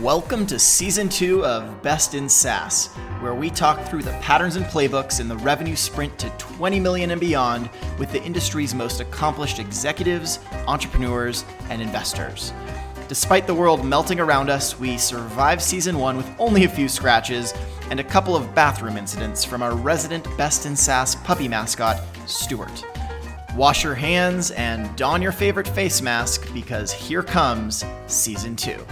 Welcome to season two of Best in SaaS, where we talk through the patterns and playbooks in the revenue sprint to 20 million and beyond with the industry's most accomplished executives, entrepreneurs, and investors. Despite the world melting around us, we survived season one with only a few scratches and a couple of bathroom incidents from our resident Best in SaaS puppy mascot, Stuart. Wash your hands and don your favorite face mask because here comes season two.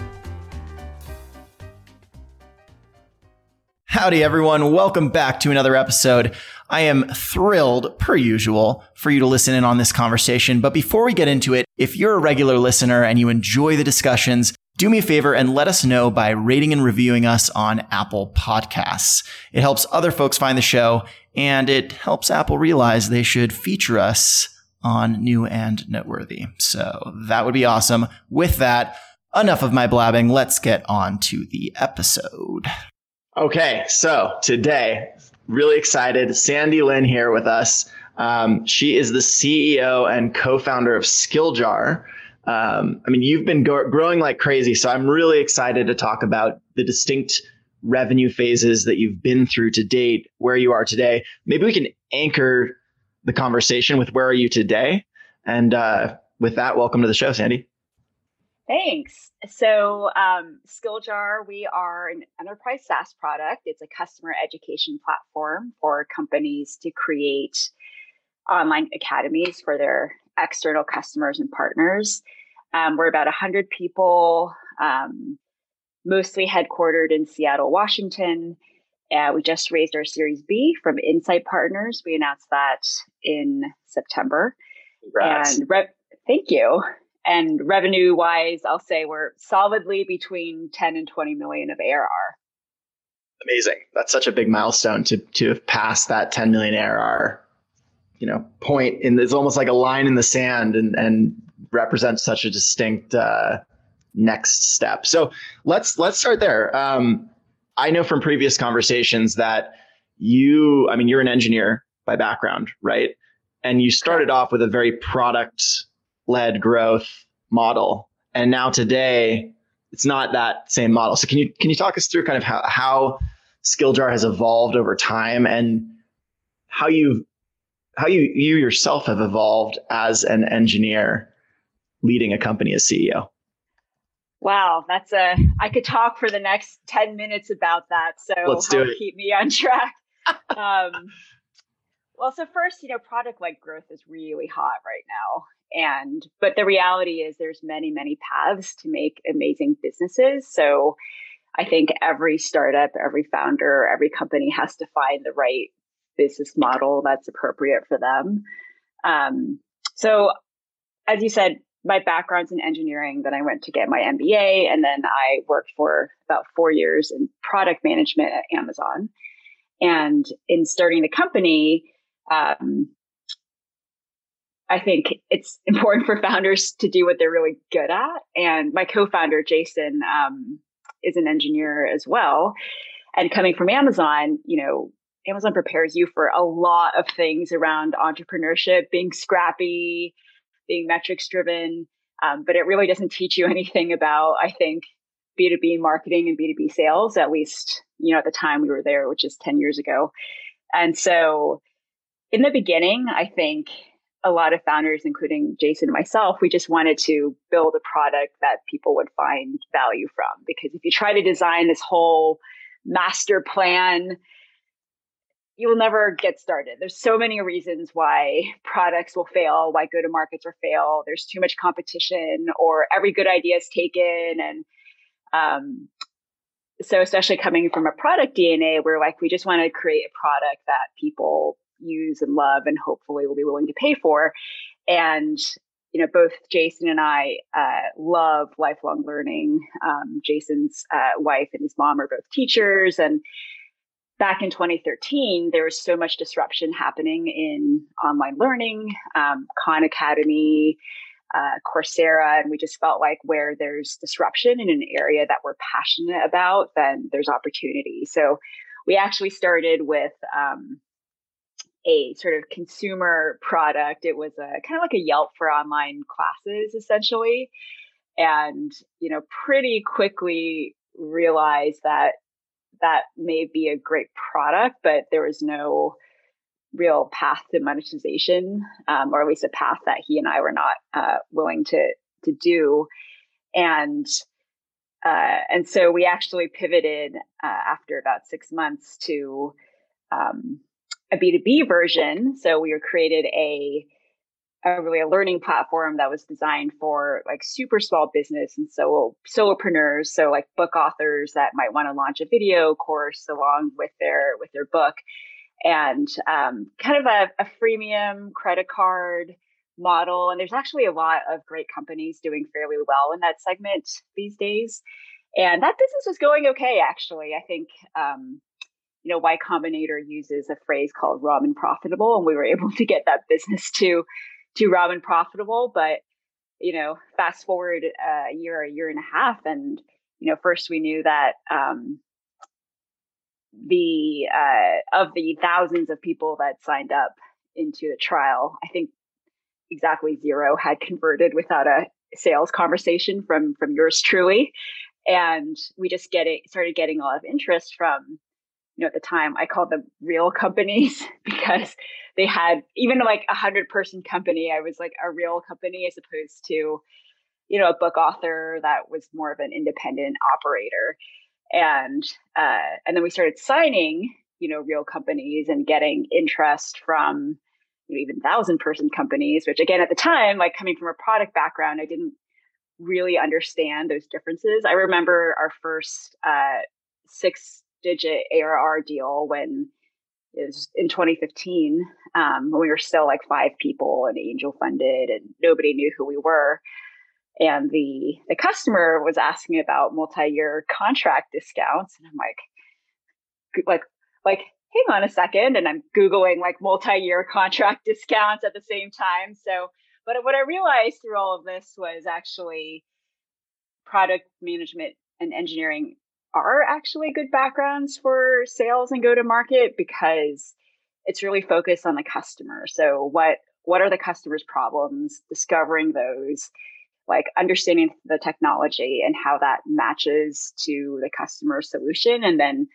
Howdy, everyone. Welcome back to another episode. I am thrilled, per usual, for you to listen in on this conversation. But before we get into it, if you're a regular listener and you enjoy the discussions, do me a favor and let us know by rating and reviewing us on Apple Podcasts. It helps other folks find the show and it helps Apple realize they should feature us on New and Noteworthy. So that would be awesome. With that, enough of my blabbing. Let's get on to the episode. Okay, so today, really excited. Sandy Lin here with us. Um, she is the CEO and co-founder of Skilljar. Um, I mean, you've been go- growing like crazy, so I'm really excited to talk about the distinct revenue phases that you've been through to date, where you are today. Maybe we can anchor the conversation with where are you today, and uh, with that, welcome to the show, Sandy. Thanks. So, um, Skilljar, we are an enterprise SaaS product. It's a customer education platform for companies to create online academies for their external customers and partners. Um, we're about 100 people, um, mostly headquartered in Seattle, Washington. Uh, we just raised our Series B from Insight Partners. We announced that in September. Congrats. And re- thank you. And revenue wise, I'll say we're solidly between 10 and 20 million of ARR. Amazing. That's such a big milestone to to have passed that 10 million ARR, you know, point. and it's almost like a line in the sand and and represents such a distinct uh, next step. So let's let's start there. Um, I know from previous conversations that you, I mean, you're an engineer by background, right? And you started off with a very product led growth model. And now today, it's not that same model. So can you can you talk us through kind of how, how Skilljar has evolved over time and how you how you you yourself have evolved as an engineer leading a company as CEO? Wow, that's a I could talk for the next 10 minutes about that. So Let's do it. keep me on track. um, well, so first, you know, product led growth is really hot right now and but the reality is there's many many paths to make amazing businesses. So i think every startup every founder every company has to find the right business model that's appropriate for them. Um, so as you said my background's in engineering then i went to get my mba and then i worked for about four years in product management at amazon. And in starting the company um, I think it's important for founders to do what they're really good at. And my co-founder Jason um, is an engineer as well. And coming from Amazon, you know, Amazon prepares you for a lot of things around entrepreneurship, being scrappy, being metrics driven. Um, but it really doesn't teach you anything about, I think, B2B marketing and B2B sales, at least, you know, at the time we were there, which is 10 years ago. And so in the beginning, I think a lot of founders, including Jason and myself, we just wanted to build a product that people would find value from. Because if you try to design this whole master plan, you will never get started. There's so many reasons why products will fail, why go to markets will fail. There's too much competition, or every good idea is taken. And um, so, especially coming from a product DNA, we're like, we just want to create a product that people use and love and hopefully will be willing to pay for. And you know, both Jason and I uh, love lifelong learning. Um, Jason's uh, wife and his mom are both teachers, and back in 2013, there was so much disruption happening in online learning, um, Khan Academy, uh, Coursera, and we just felt like where there's disruption in an area that we're passionate about, then there's opportunity. So we actually started with um, a sort of consumer product. It was a kind of like a Yelp for online classes, essentially. And, you know, pretty quickly realized that that may be a great product, but there was no real path to monetization, um, or at least a path that he and I were not uh, willing to to do. And uh, and so we actually pivoted uh, after about six months to um, a B2B version. So we created a, a really a learning platform that was designed for like super small business and so solopreneurs. So like book authors that might want to launch a video course along with their with their book, and um, kind of a, a freemium credit card model. And there's actually a lot of great companies doing fairly well in that segment these days. And that business was going okay, actually. I think, um, you know, Y Combinator uses a phrase called ramen profitable, and we were able to get that business to to ramen profitable. But you know, fast forward a year, a year and a half, and you know, first we knew that um, the uh, of the thousands of people that signed up into the trial, I think exactly zero had converted without a sales conversation from from yours truly and we just get it started getting a lot of interest from you know at the time i called them real companies because they had even like a hundred person company i was like a real company as opposed to you know a book author that was more of an independent operator and uh, and then we started signing you know real companies and getting interest from you know, even thousand person companies, which again at the time, like coming from a product background, I didn't really understand those differences. I remember our first uh, six digit ARR deal when it was in 2015 um, when we were still like five people and angel funded and nobody knew who we were. And the the customer was asking about multi-year contract discounts, and I'm like, like, like hang on a second. And I'm Googling like multi year contract discounts at the same time. So, but what I realized through all of this was actually product management and engineering are actually good backgrounds for sales and go to market because it's really focused on the customer. So what what are the customer's problems, discovering those, like understanding the technology and how that matches to the customer solution and then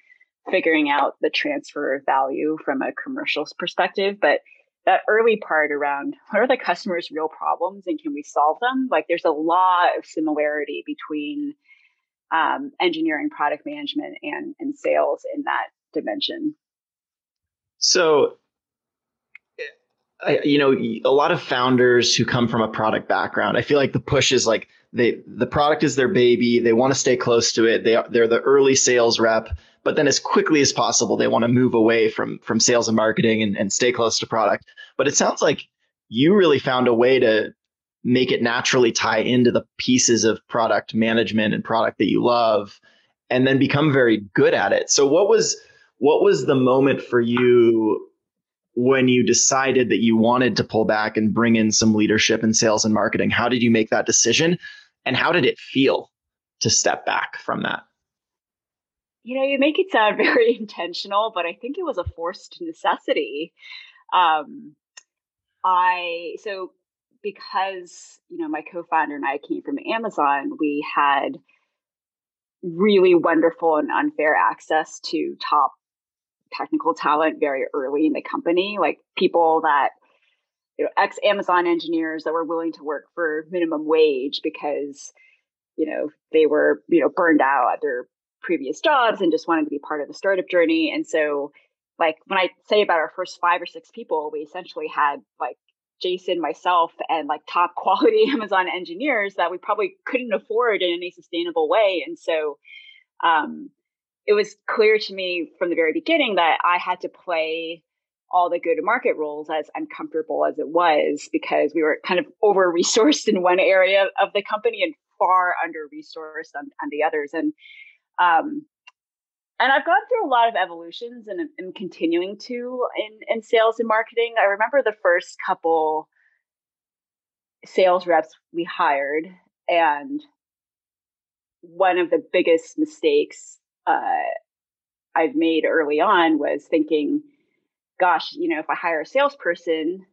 figuring out the transfer of value from a commercial perspective. But that early part around what are the customers' real problems and can we solve them? Like there's a lot of similarity between um, engineering, product management, and and sales in that dimension. So, I, you know, a lot of founders who come from a product background, I feel like the push is like they the product is their baby. They want to stay close to it. They are, they're the early sales rep but then as quickly as possible they want to move away from from sales and marketing and, and stay close to product but it sounds like you really found a way to make it naturally tie into the pieces of product management and product that you love and then become very good at it. So what was what was the moment for you when you decided that you wanted to pull back and bring in some leadership in sales and marketing? How did you make that decision and how did it feel to step back from that? You know, you make it sound very intentional, but I think it was a forced necessity. Um, I so because you know my co-founder and I came from Amazon, we had really wonderful and unfair access to top technical talent very early in the company, like people that you know ex Amazon engineers that were willing to work for minimum wage because you know they were you know burned out at their previous jobs and just wanted to be part of the startup journey. And so, like, when I say about our first five or six people, we essentially had like Jason, myself, and like top quality Amazon engineers that we probably couldn't afford in any sustainable way. And so, um, it was clear to me from the very beginning that I had to play all the go to market roles as uncomfortable as it was because we were kind of over resourced in one area of the company and far under resourced on, on the others. And um, and I've gone through a lot of evolutions and am continuing to in, in sales and marketing. I remember the first couple sales reps we hired, and one of the biggest mistakes uh, I've made early on was thinking, gosh, you know, if I hire a salesperson,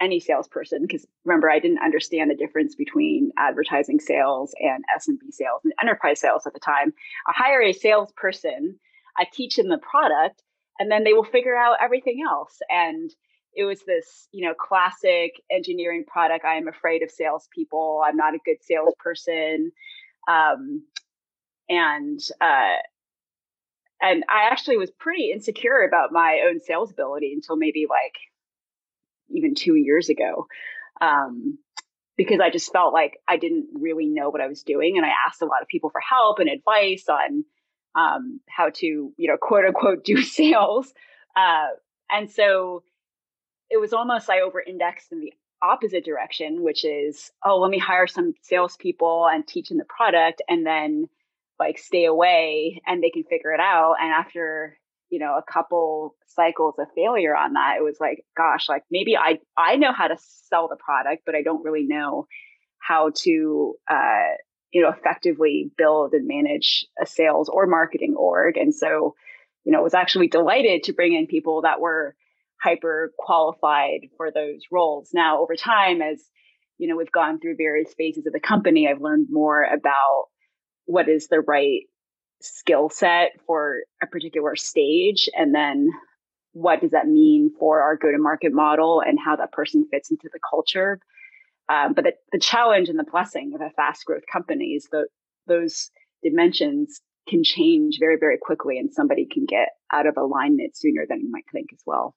any salesperson because remember I didn't understand the difference between advertising sales and SMB sales and enterprise sales at the time. I hire a salesperson, I teach them the product, and then they will figure out everything else. And it was this, you know, classic engineering product. I am afraid of salespeople. I'm not a good salesperson. Um, and uh, and I actually was pretty insecure about my own sales ability until maybe like even two years ago. Um, because I just felt like I didn't really know what I was doing. And I asked a lot of people for help and advice on um, how to, you know, quote unquote, do sales. Uh, and so it was almost I over indexed in the opposite direction, which is, oh, let me hire some salespeople and teach them the product and then like stay away and they can figure it out. And after, you know, a couple cycles of failure on that, it was like, gosh, like maybe I I know how to sell the product, but I don't really know how to uh, you know, effectively build and manage a sales or marketing org. And so, you know, was actually delighted to bring in people that were hyper qualified for those roles. Now, over time, as you know, we've gone through various phases of the company, I've learned more about what is the right skill set for a particular stage and then what does that mean for our go to market model and how that person fits into the culture um, but the, the, challenge and the blessing of a fast growth company is that those dimensions can change very very quickly and somebody can get out of alignment sooner than you might think as well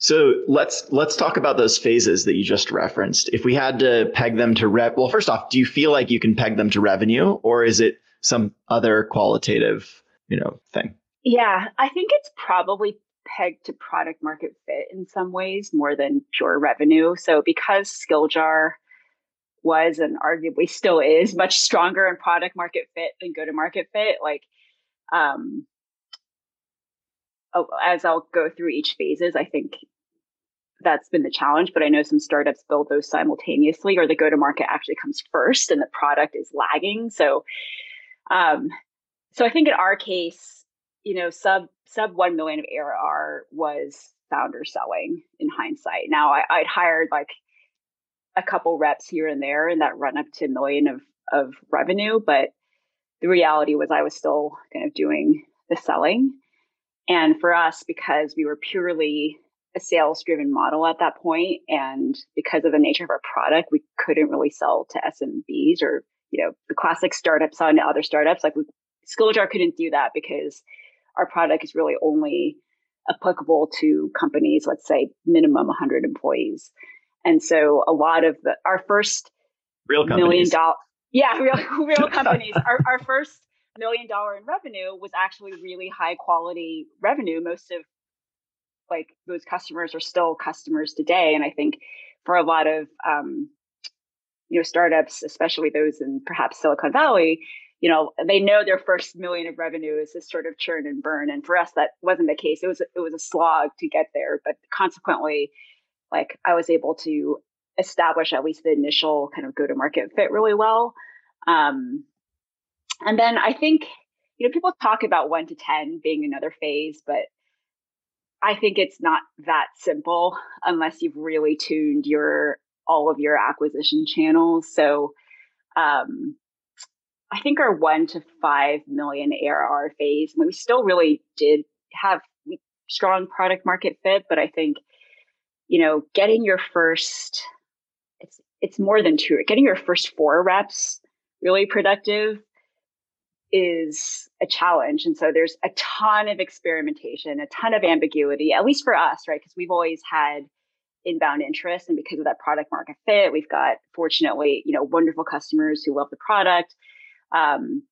so let's let's talk about those phases that you just referenced. If we had to peg them to rev, well, first off, do you feel like you can peg them to revenue, or is it some other qualitative, you know, thing? Yeah, I think it's probably pegged to product market fit in some ways more than pure revenue. So because Skilljar was and arguably still is much stronger in product market fit than go to market fit, like um, oh, as I'll go through each phases, I think that's been the challenge. But I know some startups build those simultaneously, or the go to market actually comes first and the product is lagging. So, um, so I think in our case, you know, sub sub one million of ARR was founder selling in hindsight. Now I, I'd hired like a couple reps here and there and that run up to a million of of revenue, but the reality was I was still kind of doing the selling. And for us, because we were purely a sales driven model at that point, and because of the nature of our product, we couldn't really sell to SMBs or you know the classic startups to other startups. Like we, Skilljar couldn't do that because our product is really only applicable to companies, let's say minimum 100 employees. And so a lot of the our first real companies. million dollar yeah real real companies our, our first million dollar in revenue was actually really high quality revenue. Most of like those customers are still customers today. And I think for a lot of um, you know startups, especially those in perhaps Silicon Valley, you know they know their first million of revenue is this sort of churn and burn. And for us, that wasn't the case. It was it was a slog to get there, but consequently, like I was able to establish at least the initial kind of go to market fit really well. Um, and then I think, you know, people talk about one to 10 being another phase, but I think it's not that simple unless you've really tuned your all of your acquisition channels. So um, I think our one to five million ARR phase, we still really did have strong product market fit, but I think, you know, getting your first, it's it's more than two, getting your first four reps really productive is a challenge. And so there's a ton of experimentation, a ton of ambiguity, at least for us, right? Because we've always had inbound interest. And because of that product market fit, we've got fortunately, you know, wonderful customers who love the product. Um,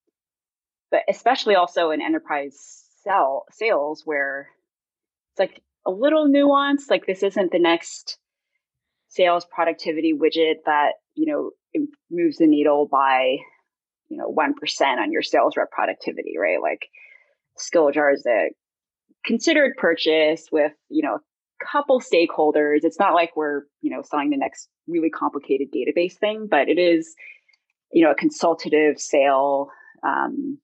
but especially also in enterprise sell sales where it's like a little nuance, like this isn't the next sales productivity widget that, you know, moves the needle by you know, 1% on your sales rep productivity, right? Like Skilljar is a considered purchase with, you know, a couple stakeholders. It's not like we're, you know, selling the next really complicated database thing, but it is, you know, a consultative sale um,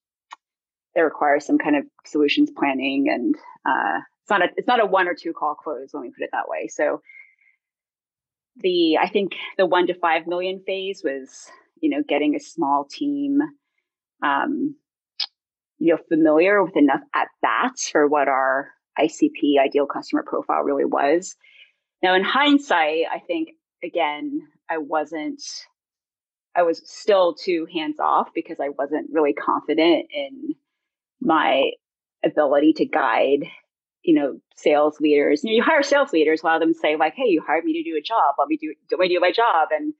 that requires some kind of solutions planning and uh, it's not a it's not a one or two call close let me put it that way so the I think the one to five million phase was you know getting a small team, um, you know, familiar with enough at bats for what our ICP ideal customer profile really was. Now, in hindsight, I think again I wasn't. I was still too hands off because I wasn't really confident in my ability to guide you know, sales leaders. You, know, you hire sales leaders, a lot of them say like, "Hey, you hired me to do a job. Let me do let me do my job." And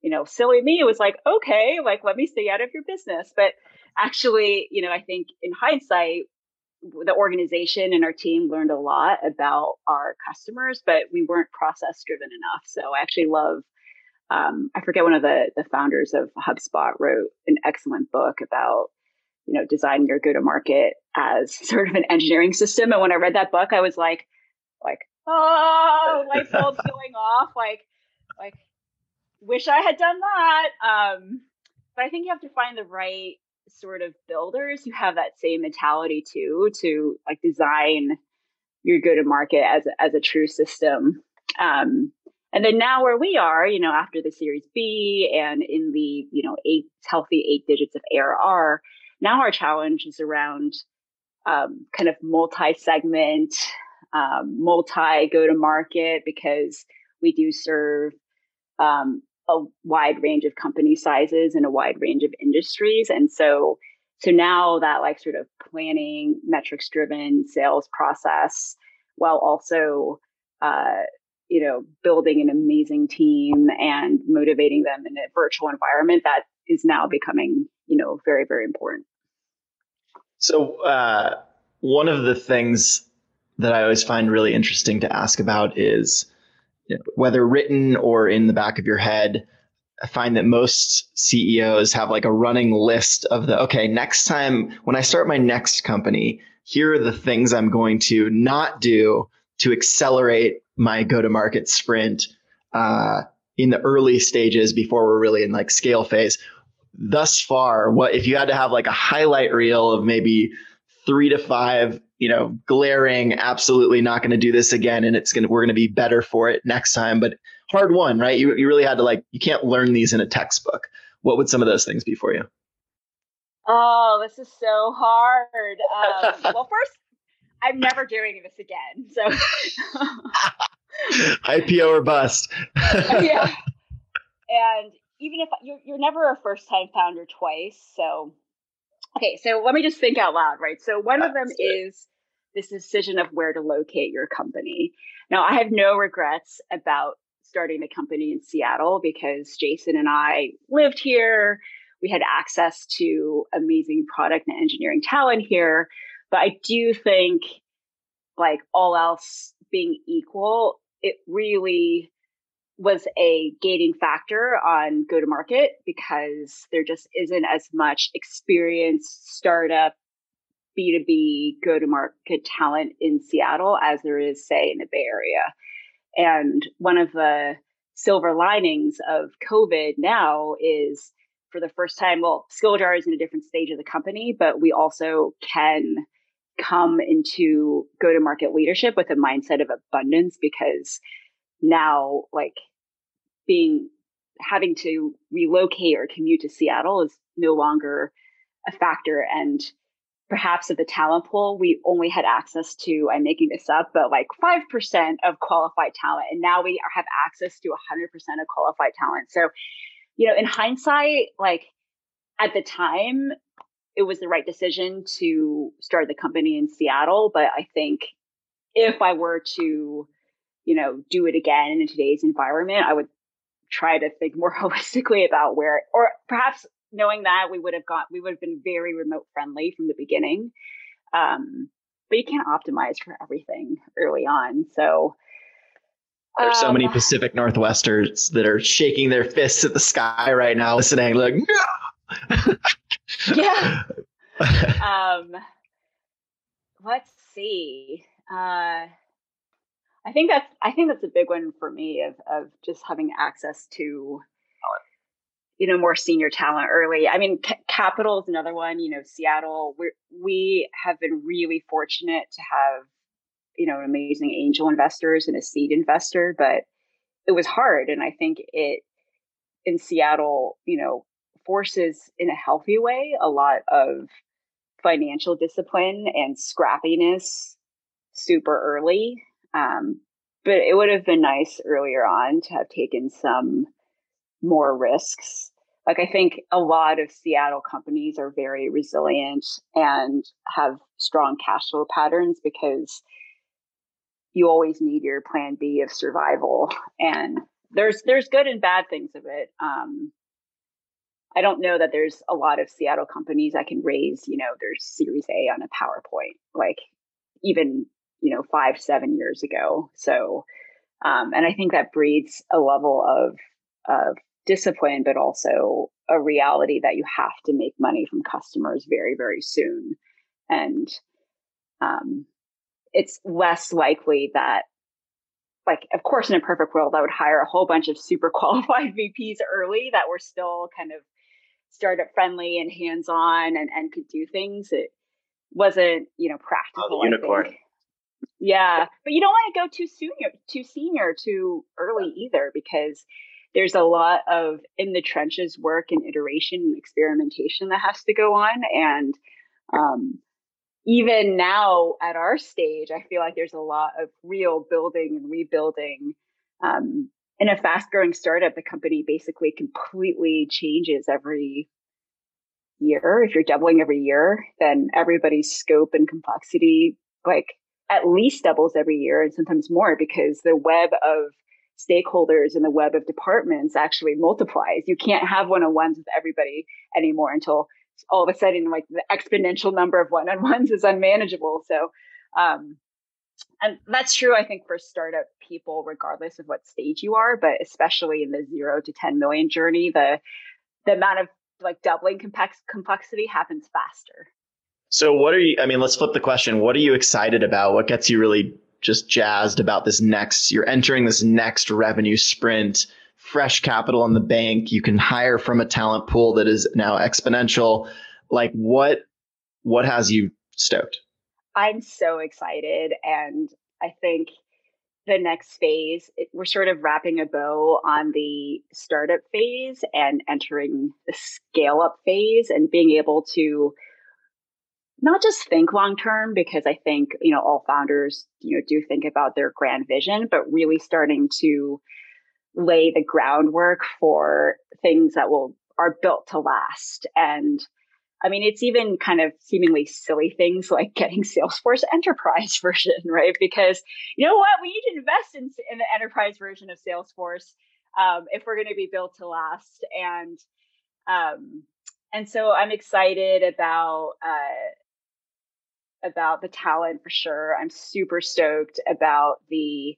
you know, silly me was like, "Okay, like let me stay out of your business." But actually, you know, I think in hindsight, the organization and our team learned a lot about our customers, but we weren't process driven enough. So I actually love. Um, I forget one of the the founders of HubSpot wrote an excellent book about you know, designing your go to market as sort of an engineering system. And when I read that book, I was like, like, oh, light bulbs going off. Like, like, wish I had done that. Um, but I think you have to find the right sort of builders who have that same mentality too, to like design your go to market as as a true system. Um, and then now where we are, you know, after the Series B and in the you know eight healthy eight digits of ARR, now our challenge is around um, kind of multi-segment, um, multi go-to-market because we do serve um, a wide range of company sizes and a wide range of industries, and so so now that like sort of planning, metrics-driven sales process, while also uh, you know building an amazing team and motivating them in a virtual environment that is now becoming you know very very important. So uh, one of the things that i always find really interesting to ask about is you know, whether written or in the back of your head i find that most ceos have like a running list of the okay next time when i start my next company here are the things i'm going to not do to accelerate my go to market sprint uh, in the early stages before we're really in like scale phase thus far, what if you had to have like a highlight reel of maybe three to five, you know, glaring, absolutely not going to do this again, and it's gonna we're gonna be better for it next time. But hard one, right? You you really had to like you can't learn these in a textbook. What would some of those things be for you? Oh, this is so hard. Um, well, first, I'm never doing this again. So IPO or bust. yeah. And even if you're, you're never a first time founder twice. So, okay, so let me just think out loud, right? So, one of them is this decision of where to locate your company. Now, I have no regrets about starting the company in Seattle because Jason and I lived here. We had access to amazing product and engineering talent here. But I do think, like all else being equal, it really was a gating factor on go to market because there just isn't as much experienced startup B2B go to market talent in Seattle as there is, say, in the Bay Area. And one of the silver linings of COVID now is for the first time, well, Skilljar is in a different stage of the company, but we also can come into go to market leadership with a mindset of abundance because now like being having to relocate or commute to Seattle is no longer a factor. And perhaps of the talent pool, we only had access to, I'm making this up, but like 5% of qualified talent. And now we have access to 100% of qualified talent. So, you know, in hindsight, like at the time, it was the right decision to start the company in Seattle. But I think if I were to, you know, do it again in today's environment, I would try to think more holistically about where, or perhaps knowing that we would have got, we would have been very remote friendly from the beginning. Um, but you can't optimize for everything early on. So there's so many um, Pacific Northwesters that are shaking their fists at the sky right now, listening, like, no. Yeah. um, let's see. Uh, I think that's I think that's a big one for me of of just having access to you know more senior talent early. I mean, C- capital is another one. You know, Seattle. We we have been really fortunate to have you know amazing angel investors and a seed investor, but it was hard. And I think it in Seattle, you know, forces in a healthy way a lot of financial discipline and scrappiness super early. Um, but it would have been nice earlier on to have taken some more risks. Like, I think a lot of Seattle companies are very resilient and have strong cash flow patterns because you always need your plan B of survival. And there's there's good and bad things of it. Um, I don't know that there's a lot of Seattle companies that can raise, you know, their Series A on a PowerPoint, like even, you know, five, seven years ago. So, um, and I think that breeds a level of, of discipline, but also a reality that you have to make money from customers very, very soon. And, um, it's less likely that like of course in a perfect world i would hire a whole bunch of super qualified vps early that were still kind of startup friendly and hands on and, and could do things. It wasn't, you know, practical. Oh, unicorn. Yeah. But you don't want to go too senior, too senior, too early either, because there's a lot of in the trenches work and iteration and experimentation that has to go on. And um, even now at our stage, I feel like there's a lot of real building and rebuilding um, in a fast growing startup, the company basically completely changes every year. If you're doubling every year, then everybody's scope and complexity like at least doubles every year and sometimes more because the web of stakeholders and the web of departments actually multiplies. You can't have one on ones with everybody anymore until all of a sudden like the exponential number of one on ones is unmanageable. So um, and that's true i think for startup people regardless of what stage you are but especially in the 0 to 10 million journey the the amount of like doubling complex complexity happens faster. So what are you i mean let's flip the question. What are you excited about? What gets you really just jazzed about this next you're entering this next revenue sprint fresh capital in the bank you can hire from a talent pool that is now exponential. Like what what has you stoked I'm so excited. And I think the next phase, it, we're sort of wrapping a bow on the startup phase and entering the scale up phase and being able to not just think long term because I think, you know, all founders, you know, do think about their grand vision, but really starting to lay the groundwork for things that will are built to last. And I mean, it's even kind of seemingly silly things like getting Salesforce enterprise version, right? Because you know what? We need to invest in, in the enterprise version of Salesforce um, if we're going to be built to last. And um, and so I'm excited about uh, about the talent for sure. I'm super stoked about the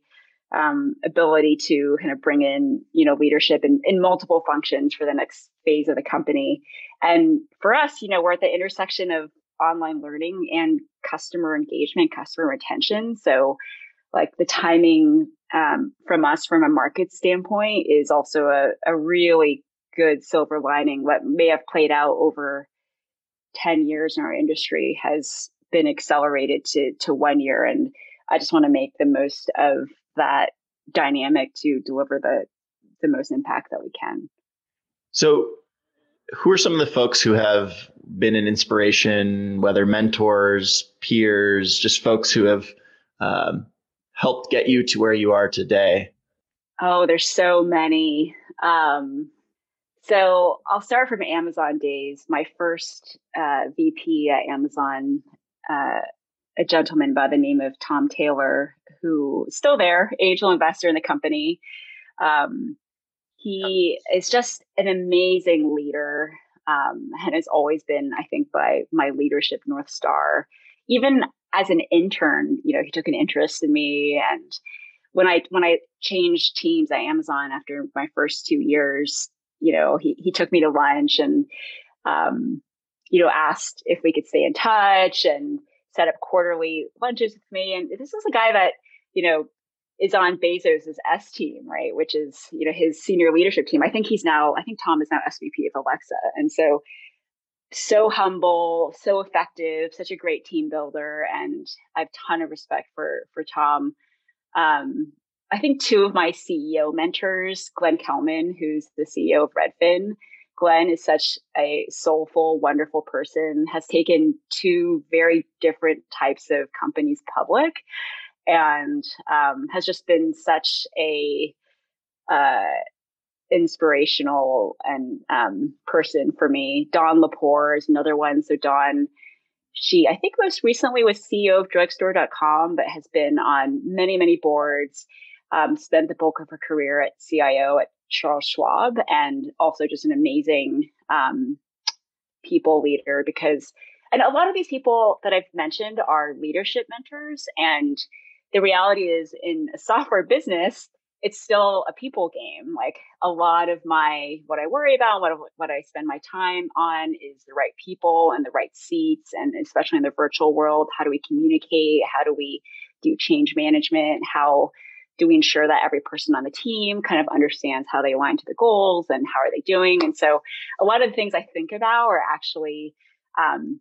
um, ability to kind of bring in you know leadership in, in multiple functions for the next phase of the company and for us you know we're at the intersection of online learning and customer engagement customer retention. So like the timing um, from us from a market standpoint is also a, a really good silver lining. What may have played out over 10 years in our industry has been accelerated to to one year. And i just want to make the most of that dynamic to deliver the the most impact that we can. So, who are some of the folks who have been an inspiration, whether mentors, peers, just folks who have um, helped get you to where you are today? Oh, there's so many. Um, so I'll start from Amazon days. My first uh, VP at Amazon, uh, a gentleman by the name of Tom Taylor, who still there, angel investor in the company. Um, he is just an amazing leader um, and has always been, I think, by my leadership North Star. Even as an intern, you know, he took an interest in me. And when I when I changed teams at Amazon after my first two years, you know, he he took me to lunch and um, you know, asked if we could stay in touch and set up quarterly lunches with me. And this is a guy that you know, is on Bezos's S team, right? Which is, you know, his senior leadership team. I think he's now, I think Tom is now SVP of Alexa. And so, so humble, so effective, such a great team builder. And I have a ton of respect for, for Tom. Um, I think two of my CEO mentors, Glenn Kelman, who's the CEO of Redfin. Glenn is such a soulful, wonderful person, has taken two very different types of companies public and um, has just been such a uh, inspirational and um, person for me. Dawn Lepore is another one. So Dawn, she I think most recently was CEO of Drugstore.com, but has been on many many boards. Um, spent the bulk of her career at CIO at Charles Schwab, and also just an amazing um, people leader. Because and a lot of these people that I've mentioned are leadership mentors, and the reality is in a software business it's still a people game. Like a lot of my what I worry about, what what I spend my time on is the right people and the right seats, and especially in the virtual world, how do we communicate? How do we do change management? How do we ensure that every person on the team kind of understands how they align to the goals and how are they doing? And so, a lot of the things I think about are actually um,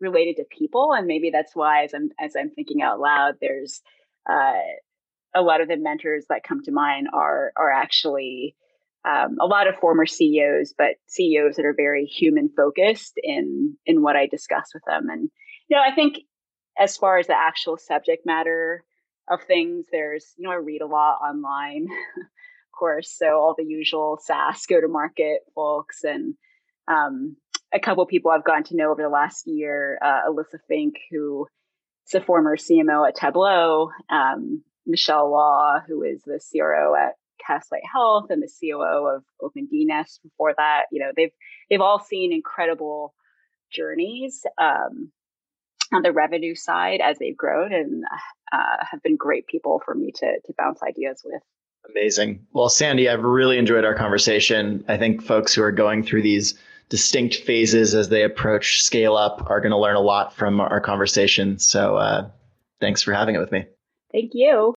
related to people, and maybe that's why, as I'm as I'm thinking out loud, there's uh, a lot of the mentors that come to mind are are actually um, a lot of former CEOs, but CEOs that are very human focused in in what I discuss with them. And you know, I think as far as the actual subject matter of things, there's you know I read a lot online, of course, so all the usual SaaS go to market folks and um, a couple people I've gotten to know over the last year, uh, Elissa Fink, who a former CMO at Tableau. Um, Michelle Law, who is the CRO at Castlight Health and the COO of OpenDNS before that. You know, they've they've all seen incredible journeys um, on the revenue side as they've grown and uh, have been great people for me to to bounce ideas with. Amazing. Well, Sandy, I've really enjoyed our conversation. I think folks who are going through these distinct phases as they approach scale up are going to learn a lot from our conversation. So, uh, thanks for having it with me. Thank you.